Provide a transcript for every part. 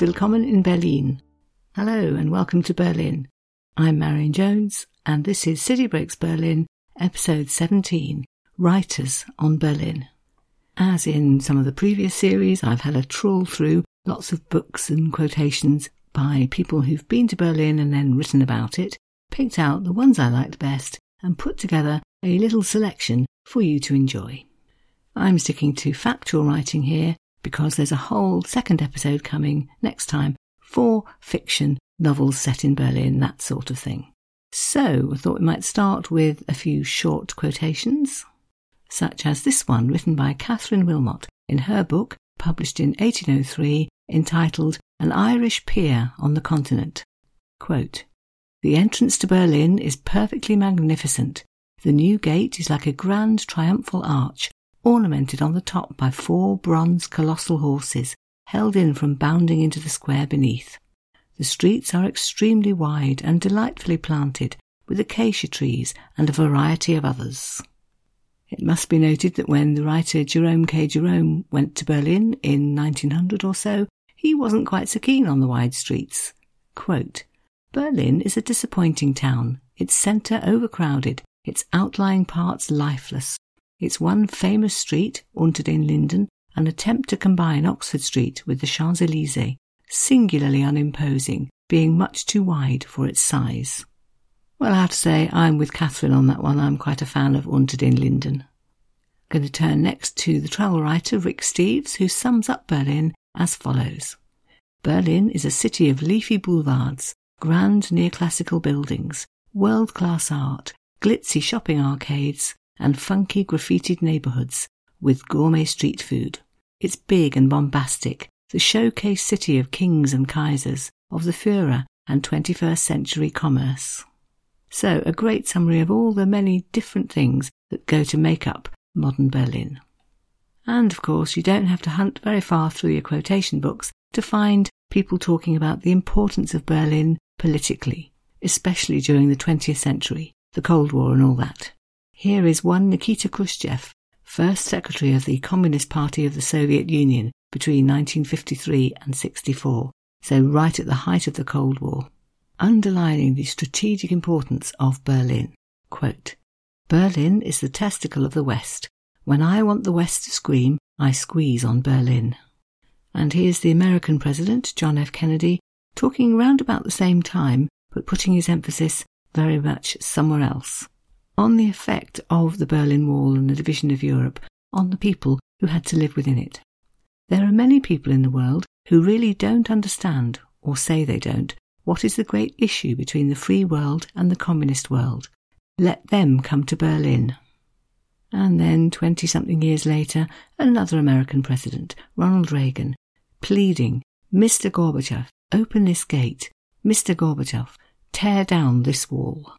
willkommen in Berlin. Hello and welcome to Berlin. I'm Marion Jones and this is City Breaks Berlin, episode 17, Writers on Berlin. As in some of the previous series, I've had a trawl through lots of books and quotations by people who've been to Berlin and then written about it, picked out the ones I liked best, and put together a little selection for you to enjoy. I'm sticking to factual writing here because there's a whole second episode coming next time for fiction, novels set in Berlin, that sort of thing. So I thought we might start with a few short quotations, such as this one written by Katherine Wilmot in her book, published in 1803, entitled An Irish Peer on the Continent. Quote, the entrance to Berlin is perfectly magnificent. The new gate is like a grand triumphal arch ornamented on the top by four bronze colossal horses, held in from bounding into the square beneath. The streets are extremely wide and delightfully planted, with acacia trees and a variety of others. It must be noted that when the writer Jerome K. Jerome went to Berlin in 1900 or so, he wasn't quite so keen on the wide streets. Quote, Berlin is a disappointing town, its centre overcrowded, its outlying parts lifeless, its one famous street, Unter den Linden, an attempt to combine Oxford Street with the Champs Elysees, singularly unimposing, being much too wide for its size. Well, I have to say, I'm with Katherine on that one. I'm quite a fan of Unter den Linden. I'm going to turn next to the travel writer Rick Steves, who sums up Berlin as follows. Berlin is a city of leafy boulevards, grand neoclassical buildings, world-class art, glitzy shopping arcades, and funky graffitied neighborhoods with gourmet street food. It's big and bombastic, the showcase city of kings and kaisers, of the Führer and 21st century commerce. So, a great summary of all the many different things that go to make up modern Berlin. And of course, you don't have to hunt very far through your quotation books to find people talking about the importance of Berlin politically, especially during the 20th century, the Cold War and all that. Here is one Nikita Khrushchev, first secretary of the Communist Party of the Soviet Union between 1953 and 64, so right at the height of the Cold War, underlining the strategic importance of Berlin. Quote, Berlin is the testicle of the West. When I want the West to scream, I squeeze on Berlin. And here's the American President, John F. Kennedy, talking round about the same time, but putting his emphasis very much somewhere else on the effect of the Berlin Wall and the division of Europe on the people who had to live within it. There are many people in the world who really don't understand, or say they don't, what is the great issue between the free world and the communist world. Let them come to Berlin. And then, twenty something years later, another American president, Ronald Reagan, pleading, Mr. Gorbachev, open this gate. Mr. Gorbachev, tear down this wall.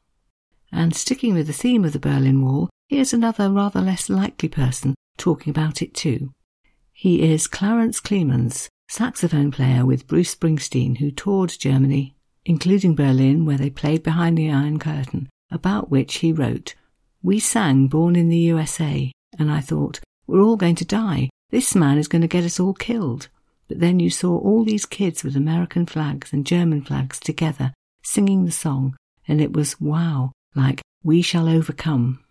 And sticking with the theme of the Berlin Wall, here's another rather less likely person talking about it too. He is Clarence Clemons, saxophone player with Bruce Springsteen, who toured Germany, including Berlin, where they played behind the Iron Curtain, about which he wrote, We sang Born in the USA, and I thought, we're all going to die. This man is going to get us all killed. But then you saw all these kids with American flags and German flags together, singing the song, and it was wow, like, we shall overcome.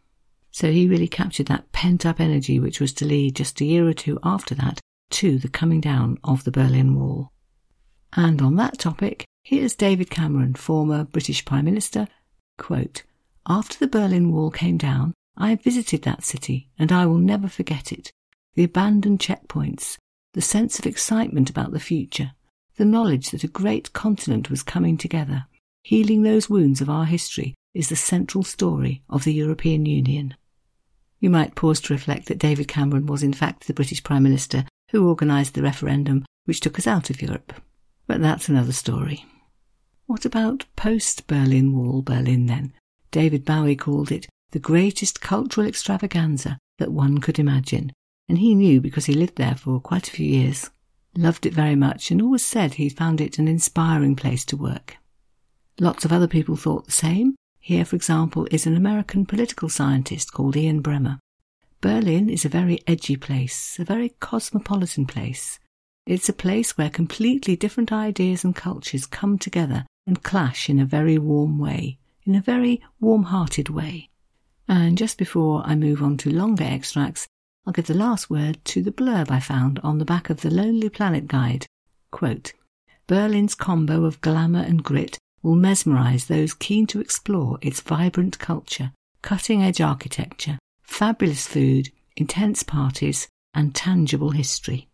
So he really captured that pent up energy which was to lead just a year or two after that to the coming down of the Berlin Wall. And on that topic, here's David Cameron, former British Prime Minister, quote, After the Berlin Wall came down, I visited that city and I will never forget it. The abandoned checkpoints, the sense of excitement about the future, the knowledge that a great continent was coming together, healing those wounds of our history is the central story of the European Union. You might pause to reflect that David Cameron was in fact the British Prime Minister who organised the referendum which took us out of Europe. But that's another story. What about post Berlin Wall Berlin then? David Bowie called it the greatest cultural extravaganza that one could imagine, and he knew because he lived there for quite a few years. Loved it very much and always said he found it an inspiring place to work. Lots of other people thought the same, here, for example, is an American political scientist called Ian Bremmer. Berlin is a very edgy place, a very cosmopolitan place. It's a place where completely different ideas and cultures come together and clash in a very warm way, in a very warm hearted way. And just before I move on to longer extracts, I'll give the last word to the blurb I found on the back of the Lonely Planet Guide. Quote, Berlin's combo of glamour and grit will mesmerize those keen to explore its vibrant culture, cutting edge architecture, fabulous food, intense parties, and tangible history.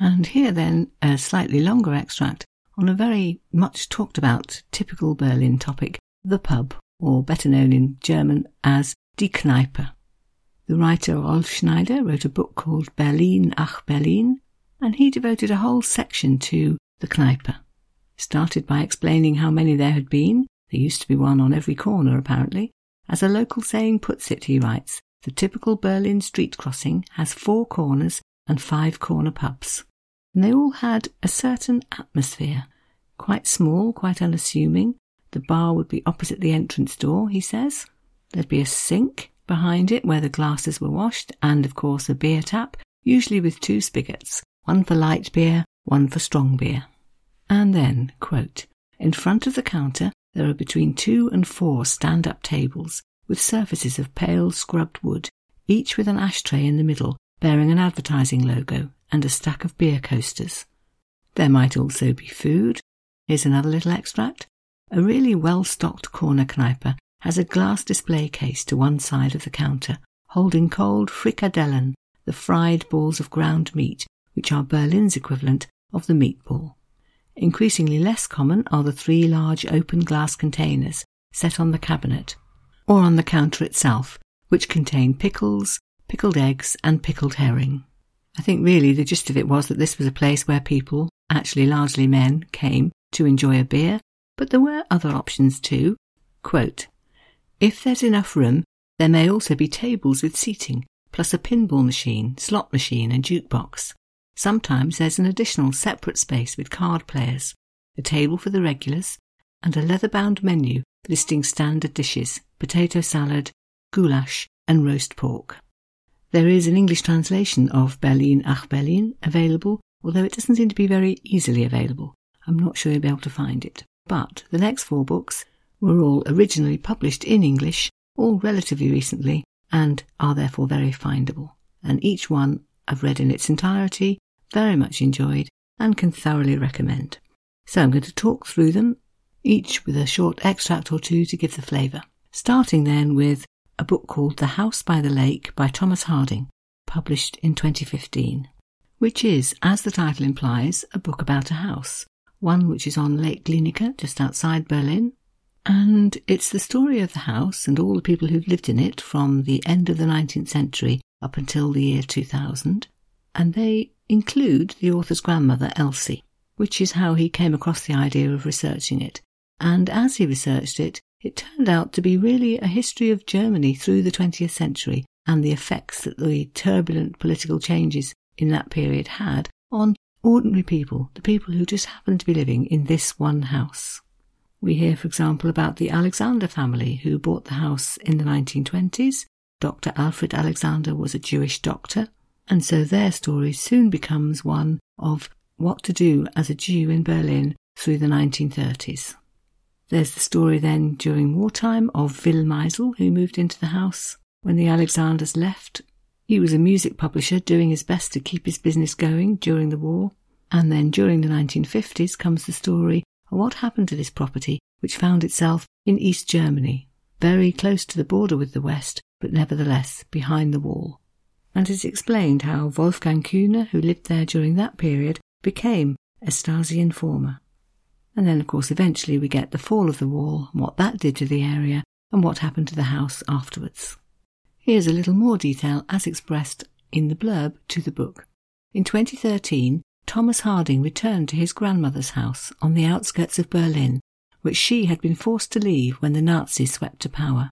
And here then a slightly longer extract on a very much talked about typical Berlin topic, the pub, or better known in German as Die Kneipe. The writer Rolf Schneider wrote a book called Berlin ach Berlin, and he devoted a whole section to the Kneipe. Started by explaining how many there had been, there used to be one on every corner apparently. As a local saying puts it, he writes, the typical Berlin street crossing has four corners and five corner pubs. And they all had a certain atmosphere. Quite small, quite unassuming. The bar would be opposite the entrance door, he says. There'd be a sink behind it where the glasses were washed, and of course a beer tap, usually with two spigots, one for light beer, one for strong beer. And then, quote, in front of the counter there are between two and four stand up tables with surfaces of pale scrubbed wood, each with an ashtray in the middle bearing an advertising logo and a stack of beer coasters. There might also be food. Here's another little extract. A really well stocked corner kneipe has a glass display case to one side of the counter holding cold frikadellen, the fried balls of ground meat, which are Berlin's equivalent of the meatball. Increasingly less common are the three large open glass containers set on the cabinet or on the counter itself, which contain pickles, pickled eggs, and pickled herring. I think really the gist of it was that this was a place where people, actually largely men, came to enjoy a beer, but there were other options too. Quote, if there's enough room, there may also be tables with seating, plus a pinball machine, slot machine, and jukebox. Sometimes there's an additional separate space with card players, a table for the regulars, and a leather bound menu listing standard dishes potato salad, goulash, and roast pork. There is an English translation of Berlin ach Berlin available, although it doesn't seem to be very easily available. I'm not sure you'll be able to find it. But the next four books were all originally published in English, all relatively recently, and are therefore very findable. And each one I've read in its entirety, very much enjoyed, and can thoroughly recommend. So I'm going to talk through them, each with a short extract or two to give the flavour. Starting then with a book called The House by the Lake by Thomas Harding, published in 2015, which is, as the title implies, a book about a house, one which is on Lake Glienicke, just outside Berlin. And it's the story of the house and all the people who've lived in it from the end of the 19th century up until the year 2000. And they include the author's grandmother, Elsie, which is how he came across the idea of researching it. And as he researched it, it turned out to be really a history of Germany through the 20th century and the effects that the turbulent political changes in that period had on ordinary people, the people who just happened to be living in this one house. We hear, for example, about the Alexander family who bought the house in the 1920s. Dr. Alfred Alexander was a Jewish doctor, and so their story soon becomes one of what to do as a Jew in Berlin through the 1930s. There's the story then during wartime of Will Meisel, who moved into the house when the Alexanders left. He was a music publisher doing his best to keep his business going during the war. And then during the 1950s comes the story of what happened to this property, which found itself in East Germany, very close to the border with the West, but nevertheless behind the wall. And it's explained how Wolfgang Kühne, who lived there during that period, became a Stasi informer. And then, of course, eventually we get the fall of the wall, what that did to the area, and what happened to the house afterwards. Here's a little more detail as expressed in the blurb to the book. In 2013, Thomas Harding returned to his grandmother's house on the outskirts of Berlin, which she had been forced to leave when the Nazis swept to power.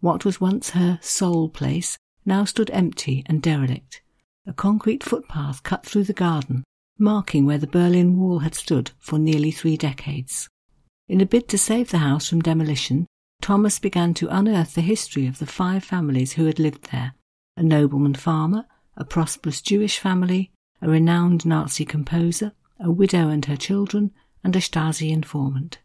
What was once her sole place now stood empty and derelict. A concrete footpath cut through the garden, marking where the Berlin Wall had stood for nearly three decades. In a bid to save the house from demolition, Thomas began to unearth the history of the five families who had lived there a nobleman farmer, a prosperous Jewish family, a renowned Nazi composer, a widow and her children, and a Stasi informant.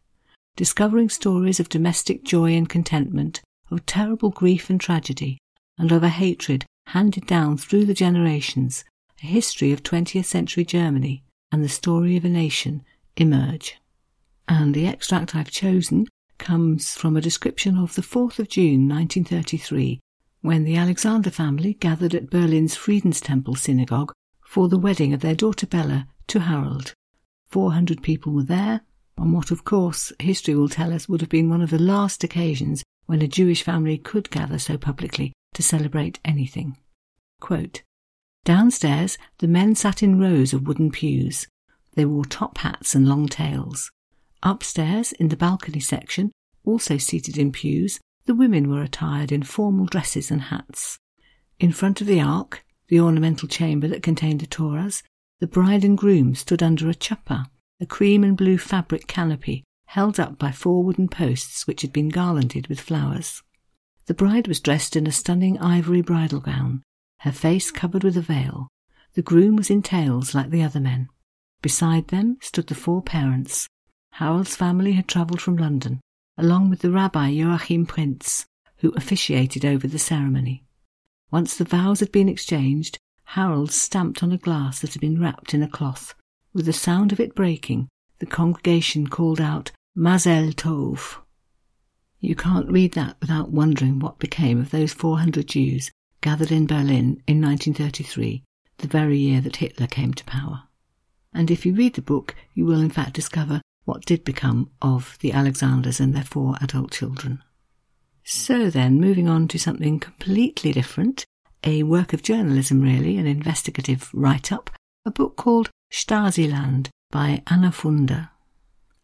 Discovering stories of domestic joy and contentment, of terrible grief and tragedy, and of a hatred handed down through the generations, a history of 20th century Germany, and the story of a nation emerge. And the extract I've chosen comes from a description of the 4th of June 1933, when the Alexander family gathered at Berlin's Friedenstempel synagogue for the wedding of their daughter Bella to Harold. 400 people were there, on what, of course, history will tell us would have been one of the last occasions when a Jewish family could gather so publicly to celebrate anything. Quote, Downstairs, the men sat in rows of wooden pews. They wore top hats and long tails. Upstairs, in the balcony section, also seated in pews, the women were attired in formal dresses and hats. In front of the ark, the ornamental chamber that contained the Torahs, the bride and groom stood under a chuppah, a cream and blue fabric canopy held up by four wooden posts which had been garlanded with flowers. The bride was dressed in a stunning ivory bridal gown, her face covered with a veil. The groom was in tails like the other men. Beside them stood the four parents. Harold's family had travelled from London, along with the Rabbi Joachim Prinz, who officiated over the ceremony. Once the vows had been exchanged, Harold stamped on a glass that had been wrapped in a cloth. With the sound of it breaking, the congregation called out, Mazel Tov. You can't read that without wondering what became of those 400 Jews gathered in Berlin in 1933, the very year that Hitler came to power. And if you read the book, you will in fact discover what did become of the Alexanders and their four adult children. So then, moving on to something completely different, a work of journalism really, an investigative write-up, a book called Stasiland by Anna Funder.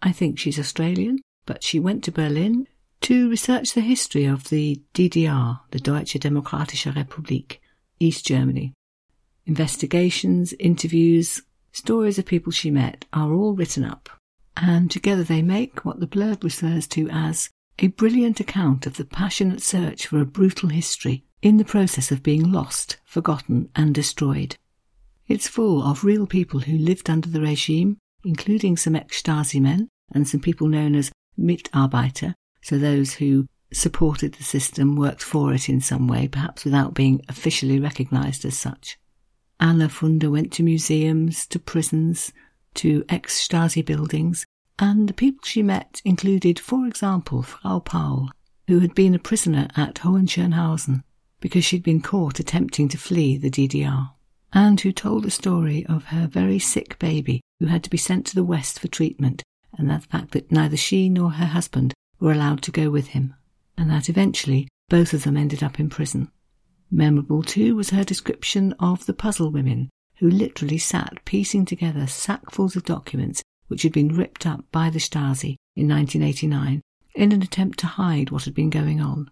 I think she's Australian, but she went to Berlin to research the history of the DDR, the Deutsche Demokratische Republik, East Germany. Investigations, interviews, stories of people she met are all written up, and together they make what the blurb refers to as a brilliant account of the passionate search for a brutal history in the process of being lost, forgotten, and destroyed. It's full of real people who lived under the regime, including some ex Stasi men and some people known as Mitarbeiter, so those who supported the system, worked for it in some way, perhaps without being officially recognised as such. Anna Funder went to museums, to prisons, to ex Stasi buildings, and the people she met included, for example, Frau Paul, who had been a prisoner at Hohenschönhausen because she'd been caught attempting to flee the DDR, and who told the story of her very sick baby who had to be sent to the West for treatment, and the fact that neither she nor her husband were allowed to go with him, and that eventually both of them ended up in prison. Memorable, too, was her description of the puzzle women who literally sat piecing together sackfuls of documents which had been ripped up by the Stasi in 1989 in an attempt to hide what had been going on.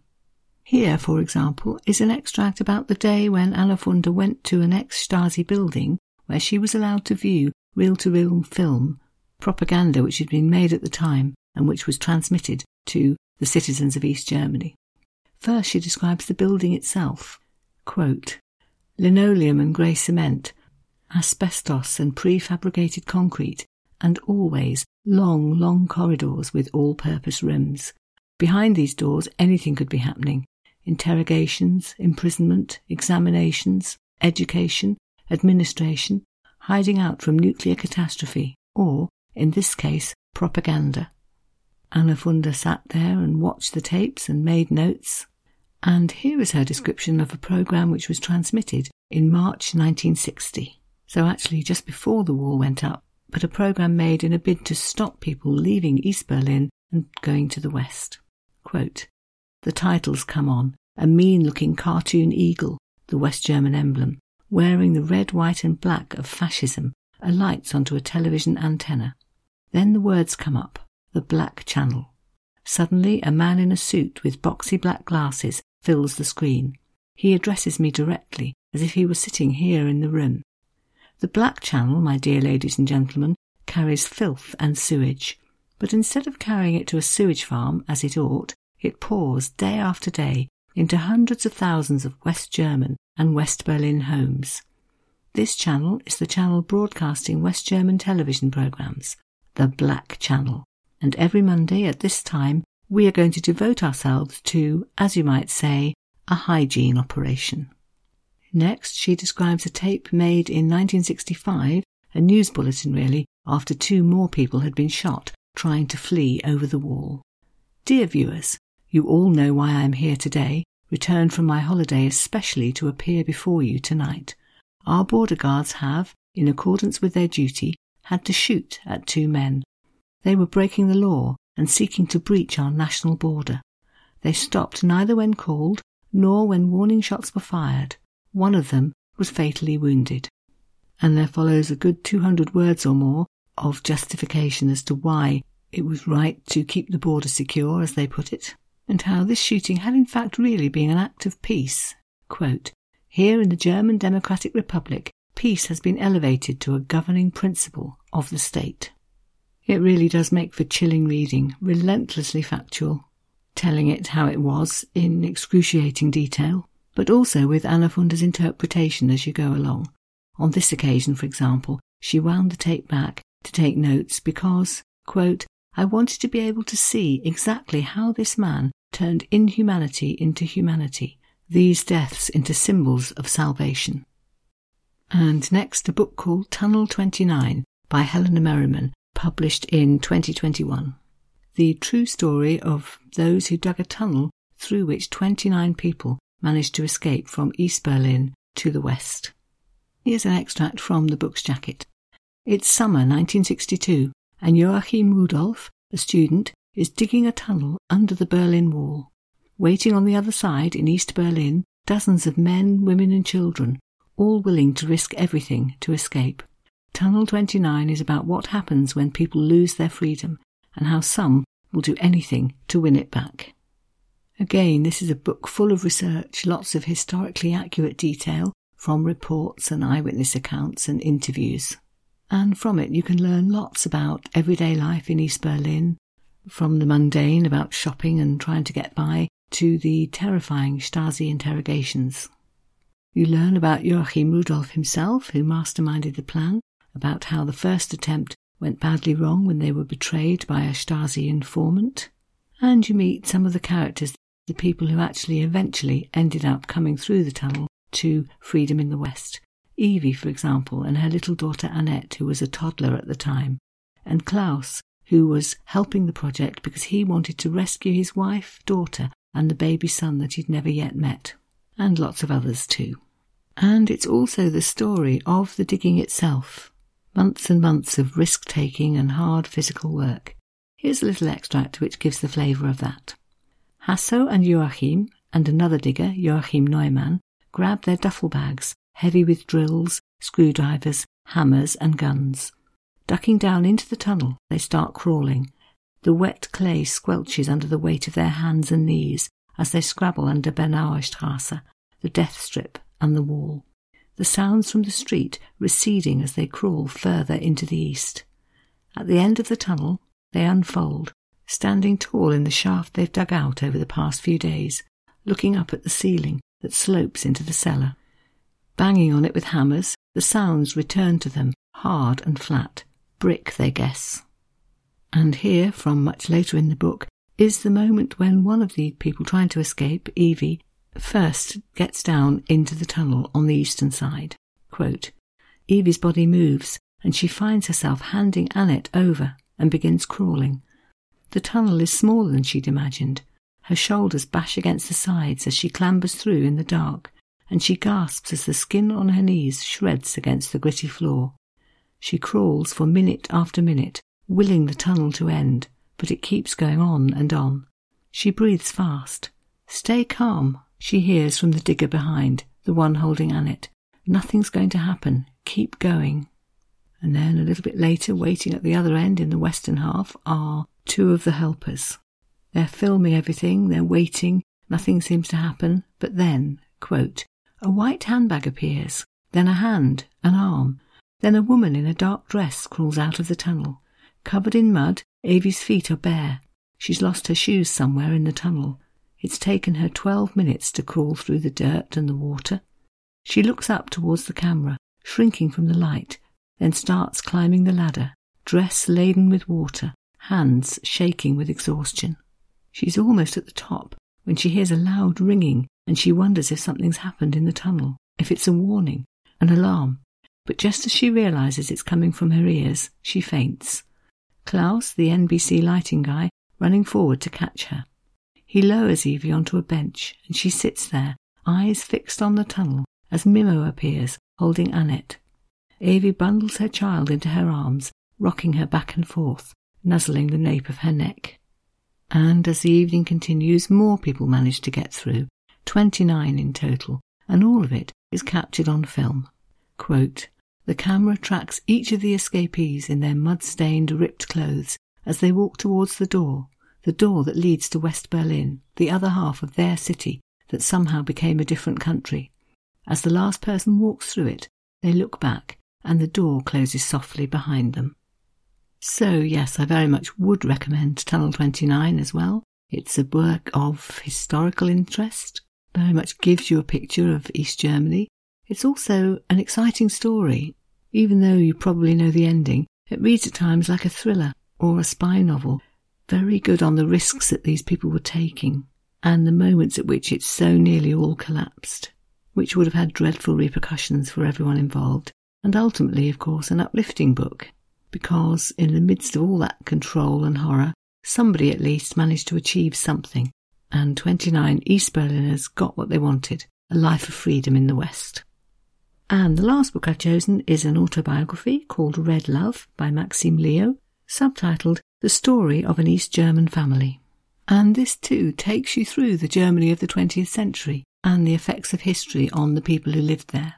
Here, for example, is an extract about the day when Anna Funder went to an ex-Stasi building where she was allowed to view reel-to-reel film, propaganda which had been made at the time and which was transmitted to the citizens of East Germany. First, she describes the building itself. Quote, Linoleum and grey cement, asbestos and prefabricated concrete, and always long, long corridors with all purpose rooms. Behind these doors, anything could be happening interrogations, imprisonment, examinations, education, administration, hiding out from nuclear catastrophe, or, in this case, propaganda. Anna sat there and watched the tapes and made notes. And here is her description of a program which was transmitted in March 1960. So actually just before the wall went up, but a program made in a bid to stop people leaving East Berlin and going to the West. Quote, the titles come on, a mean-looking cartoon eagle, the West German emblem, wearing the red, white and black of fascism, alights onto a television antenna. Then the words come up, the Black Channel. Suddenly, a man in a suit with boxy black glasses fills the screen. He addresses me directly, as if he were sitting here in the room. The Black Channel, my dear ladies and gentlemen, carries filth and sewage. But instead of carrying it to a sewage farm, as it ought, it pours day after day into hundreds of thousands of West German and West Berlin homes. This channel is the channel broadcasting West German television programs, the Black Channel. And every Monday at this time, we are going to devote ourselves to, as you might say, a hygiene operation. Next, she describes a tape made in 1965, a news bulletin really, after two more people had been shot trying to flee over the wall. Dear viewers, you all know why I am here today, returned from my holiday especially to appear before you tonight. Our border guards have, in accordance with their duty, had to shoot at two men. They were breaking the law and seeking to breach our national border. They stopped neither when called nor when warning shots were fired. One of them was fatally wounded. And there follows a good 200 words or more of justification as to why it was right to keep the border secure, as they put it, and how this shooting had in fact really been an act of peace. Quote, Here in the German Democratic Republic, peace has been elevated to a governing principle of the state. It really does make for chilling reading, relentlessly factual, telling it how it was in excruciating detail, but also with Anna Funder's interpretation as you go along. On this occasion, for example, she wound the tape back to take notes because, quote, I wanted to be able to see exactly how this man turned inhumanity into humanity, these deaths into symbols of salvation. And next, a book called Tunnel 29 by Helena Merriman, published in 2021. The true story of those who dug a tunnel through which 29 people managed to escape from East Berlin to the west. Here's an extract from the book's jacket. It's summer 1962, and Joachim Rudolph, a student, is digging a tunnel under the Berlin Wall. Waiting on the other side in East Berlin, dozens of men, women, and children, all willing to risk everything to escape. Tunnel 29 is about what happens when people lose their freedom and how some will do anything to win it back. Again, this is a book full of research, lots of historically accurate detail from reports and eyewitness accounts and interviews. And from it, you can learn lots about everyday life in East Berlin, from the mundane about shopping and trying to get by to the terrifying Stasi interrogations. You learn about Joachim Rudolph himself, who masterminded the plan, about how the first attempt went badly wrong when they were betrayed by a Stasi informant, and you meet some of the characters, the people who actually eventually ended up coming through the tunnel to freedom in the West. Evie, for example, and her little daughter Annette, who was a toddler at the time, and Klaus, who was helping the project because he wanted to rescue his wife, daughter, and the baby son that he'd never yet met, and lots of others too. And it's also the story of the digging itself, months and months of risk taking and hard physical work. Here's a little extract which gives the flavour of that. Hasso and Joachim and another digger, Joachim Neumann, grab their duffel bags, heavy with drills, screwdrivers, hammers, and guns. Ducking down into the tunnel, they start crawling. The wet clay squelches under the weight of their hands and knees as they scrabble under Bernauer Strasse, the death strip, and the wall the sounds from the street receding as they crawl further into the east. At the end of the tunnel, they unfold, standing tall in the shaft they've dug out over the past few days, looking up at the ceiling that slopes into the cellar. Banging on it with hammers, the sounds return to them, hard and flat, brick, they guess. And here, from much later in the book, is the moment when one of the people trying to escape, Evie, first gets down into the tunnel on the eastern side. Quote, Evie's body moves, and she finds herself handing Annette over and begins crawling. The tunnel is smaller than she'd imagined. Her shoulders bash against the sides as she clambers through in the dark, and she gasps as the skin on her knees shreds against the gritty floor. She crawls for minute after minute, willing the tunnel to end, but it keeps going on and on. She breathes fast. Stay calm, she hears from the digger behind, the one holding Annette. Nothing's going to happen. Keep going. And then a little bit later, waiting at the other end in the western half, are two of the helpers. They're filming everything, they're waiting, nothing seems to happen, but then, quote, a white handbag appears, then a hand, an arm, then a woman in a dark dress crawls out of the tunnel. Covered in mud, Evie's feet are bare. She's lost her shoes somewhere in the tunnel. It's taken her twelve minutes to crawl through the dirt and the water. She looks up towards the camera, shrinking from the light, then starts climbing the ladder, dress laden with water, hands shaking with exhaustion. She's almost at the top when she hears a loud ringing and she wonders if something's happened in the tunnel, if it's a warning, an alarm. But just as she realizes it's coming from her ears, she faints. Klaus, the NBC lighting guy, running forward to catch her. He lowers Evie onto a bench and she sits there, eyes fixed on the tunnel, as Mimmo appears, holding Annette. Evie bundles her child into her arms, rocking her back and forth, nuzzling the nape of her neck. And as the evening continues, more people manage to get through, 29 in total, and all of it is captured on film. Quote, the camera tracks each of the escapees in their mud-stained, ripped clothes as they walk towards the door, the door that leads to West Berlin, the other half of their city that somehow became a different country. As the last person walks through it, they look back and the door closes softly behind them. So, yes, I very much would recommend Tunnel 29 as well. It's a work of historical interest, very much gives you a picture of East Germany. It's also an exciting story. Even though you probably know the ending, it reads at times like a thriller or a spy novel, very good on the risks that these people were taking and the moments at which it so nearly all collapsed, which would have had dreadful repercussions for everyone involved, and ultimately, of course, an uplifting book, because in the midst of all that control and horror, somebody at least managed to achieve something, and 29 East Berliners got what they wanted a life of freedom in the West. And the last book I've chosen is an autobiography called Red Love by Maxim Leo, subtitled The Story of an East German Family. And this too takes you through the Germany of the 20th century and the effects of history on the people who lived there.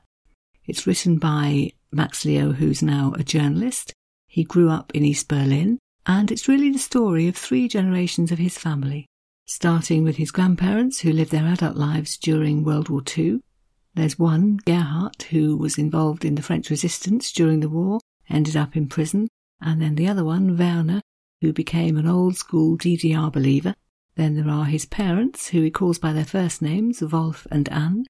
It's written by Max Leo, who's now a journalist. He grew up in East Berlin, and it's really the story of three generations of his family, starting with his grandparents who lived their adult lives during World War II. There's one, Gerhard, who was involved in the French resistance during the war, ended up in prison, and then the other one, Werner, who became an old school DDR believer. Then there are his parents, who he calls by their first names, Wolf and Anne.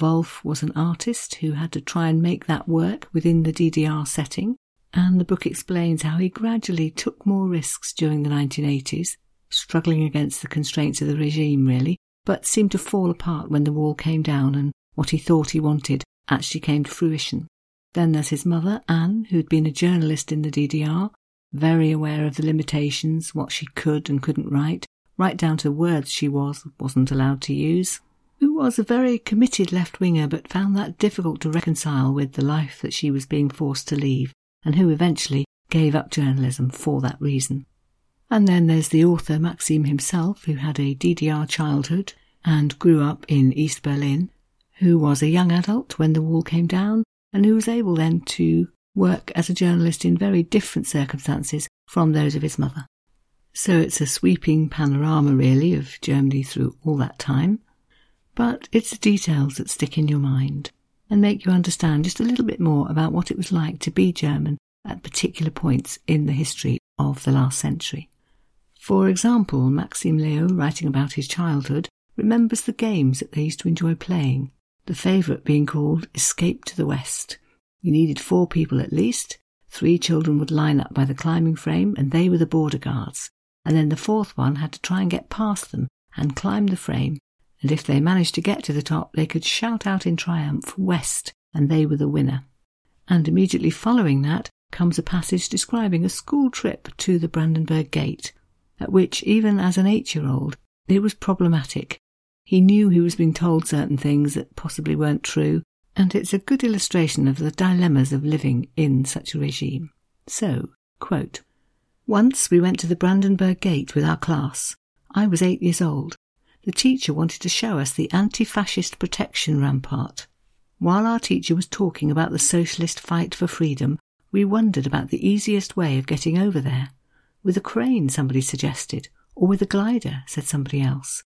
Wolf was an artist who had to try and make that work within the DDR setting, and the book explains how he gradually took more risks during the 1980s, struggling against the constraints of the regime, really, but seemed to fall apart when the wall came down and what he thought he wanted actually came to fruition. Then there's his mother, Anne, who'd been a journalist in the DDR very aware of the limitations, what she could and couldn't write, right down to words she was wasn't allowed to use, who was a very committed left winger but found that difficult to reconcile with the life that she was being forced to leave, and who eventually gave up journalism for that reason. And then there's the author Maxim himself, who had a DDR childhood and grew up in East Berlin, who was a young adult when the wall came down, and who was able then to work as a journalist in very different circumstances from those of his mother. So it's a sweeping panorama, really, of Germany through all that time. But it's the details that stick in your mind and make you understand just a little bit more about what it was like to be German at particular points in the history of the last century. For example, Maxim Leo, writing about his childhood, remembers the games that they used to enjoy playing, the favourite being called Escape to the West, you needed four people at least. Three children would line up by the climbing frame, and they were the border guards. And then the fourth one had to try and get past them and climb the frame. And if they managed to get to the top, they could shout out in triumph, West, and they were the winner. And immediately following that comes a passage describing a school trip to the Brandenburg Gate, at which, even as an eight year old, it was problematic. He knew he was being told certain things that possibly weren't true, and it's a good illustration of the dilemmas of living in such a regime. So, quote, Once we went to the Brandenburg Gate with our class. I was eight years old. The teacher wanted to show us the anti-fascist protection rampart. While our teacher was talking about the socialist fight for freedom, we wondered about the easiest way of getting over there. With a crane, somebody suggested, or with a glider, said somebody else.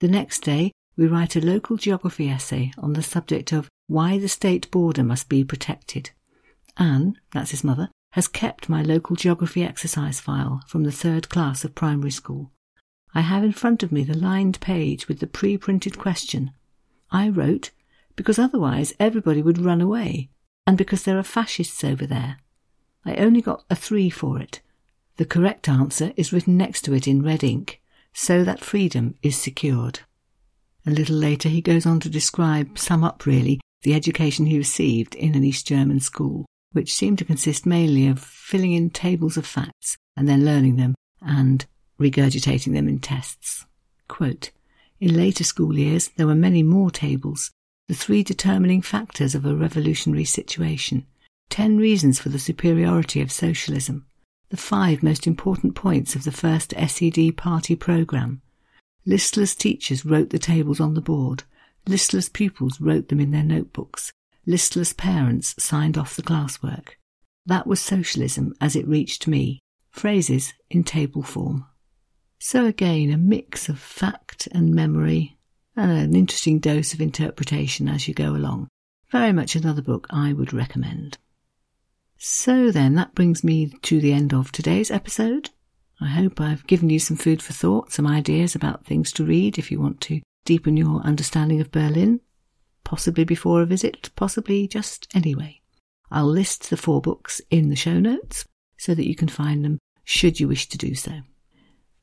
The next day, we write a local geography essay on the subject of why the state border must be protected. Anne, that's his mother, has kept my local geography exercise file from the third class of primary school. I have in front of me the lined page with the pre printed question. I wrote, because otherwise everybody would run away, and because there are fascists over there. I only got a three for it. The correct answer is written next to it in red ink, so that freedom is secured. A little later, he goes on to describe, sum up really, the education he received in an East German school, which seemed to consist mainly of filling in tables of facts and then learning them and regurgitating them in tests. Quote, in later school years, there were many more tables, the three determining factors of a revolutionary situation, ten reasons for the superiority of socialism, the five most important points of the first SED party programme. Listless teachers wrote the tables on the board, listless pupils wrote them in their notebooks, listless parents signed off the classwork. That was socialism as it reached me, phrases in table form. So again, a mix of fact and memory, and an interesting dose of interpretation as you go along. Very much another book I would recommend. So then, that brings me to the end of today's episode. I hope I've given you some food for thought, some ideas about things to read if you want to deepen your understanding of Berlin, possibly before a visit, possibly just anyway. I'll list the four books in the show notes so that you can find them should you wish to do so.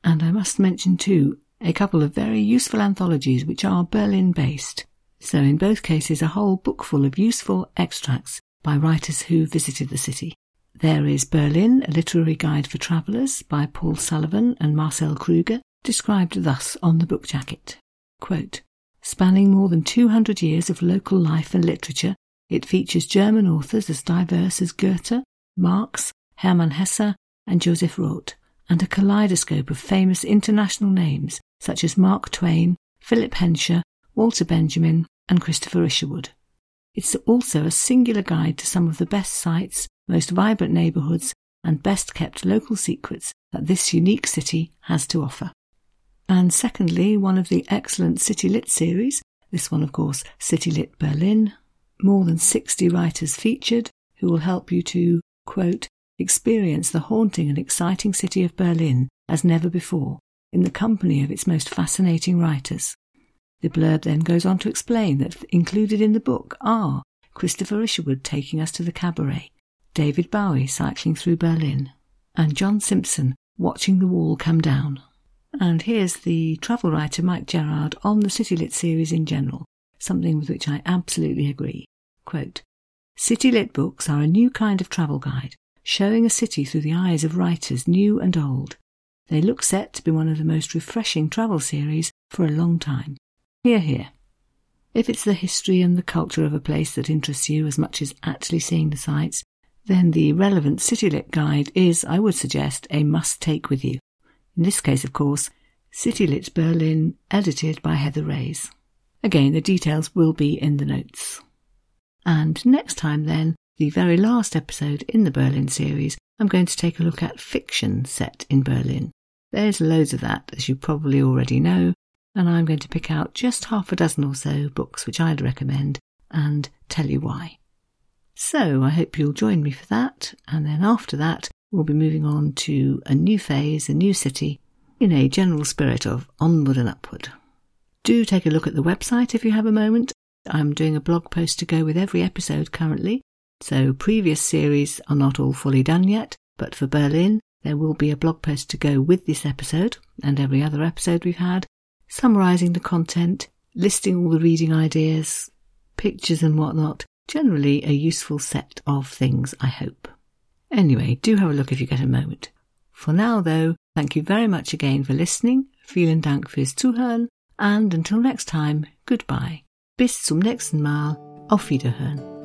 And I must mention too a couple of very useful anthologies which are Berlin based. So in both cases a whole book full of useful extracts by writers who visited the city. There is Berlin, a literary guide for travellers by Paul Sullivan and Marcel Krueger, described thus on the book jacket. Quote, Spanning more than 200 years of local life and literature, it features German authors as diverse as Goethe, Marx, Hermann Hesse, and Joseph Roth, and a kaleidoscope of famous international names such as Mark Twain, Philip Hensher, Walter Benjamin, and Christopher Isherwood. It's also a singular guide to some of the best sites, most vibrant neighbourhoods, and best kept local secrets that this unique city has to offer. And secondly, one of the excellent City Lit series, this one, of course, City Lit Berlin, more than 60 writers featured who will help you to, quote, experience the haunting and exciting city of Berlin as never before, in the company of its most fascinating writers. The blurb then goes on to explain that included in the book are Christopher Isherwood taking us to the cabaret, David Bowie cycling through Berlin, and John Simpson watching the wall come down. And here's the travel writer Mike Gerrard on the City Lit series in general, something with which I absolutely agree. Quote, City Lit books are a new kind of travel guide showing a city through the eyes of writers new and old. They look set to be one of the most refreshing travel series for a long time. Hear, hear. If it's the history and the culture of a place that interests you as much as actually seeing the sights, then the relevant CityLit guide is, I would suggest, a must take with you. In this case, of course, City CityLit Berlin, edited by Heather Reyes. Again, the details will be in the notes. And next time, then, the very last episode in the Berlin series, I'm going to take a look at fiction set in Berlin. There's loads of that, as you probably already know, and I'm going to pick out just half a dozen or so books which I'd recommend and tell you why. So I hope you'll join me for that, and then after that, we'll be moving on to a new phase, a new city, in a general spirit of onward and upward. Do take a look at the website if you have a moment. I'm doing a blog post to go with every episode currently, so previous series are not all fully done yet, but for Berlin, there will be a blog post to go with this episode and every other episode we've had, summarising the content, listing all the reading ideas, pictures and whatnot. Generally a useful set of things, I hope. Anyway, do have a look if you get a moment. For now, though, thank you very much again for listening. Vielen Dank fürs Zuhören. And until next time, goodbye. Bis zum nächsten Mal. Auf Wiederhören.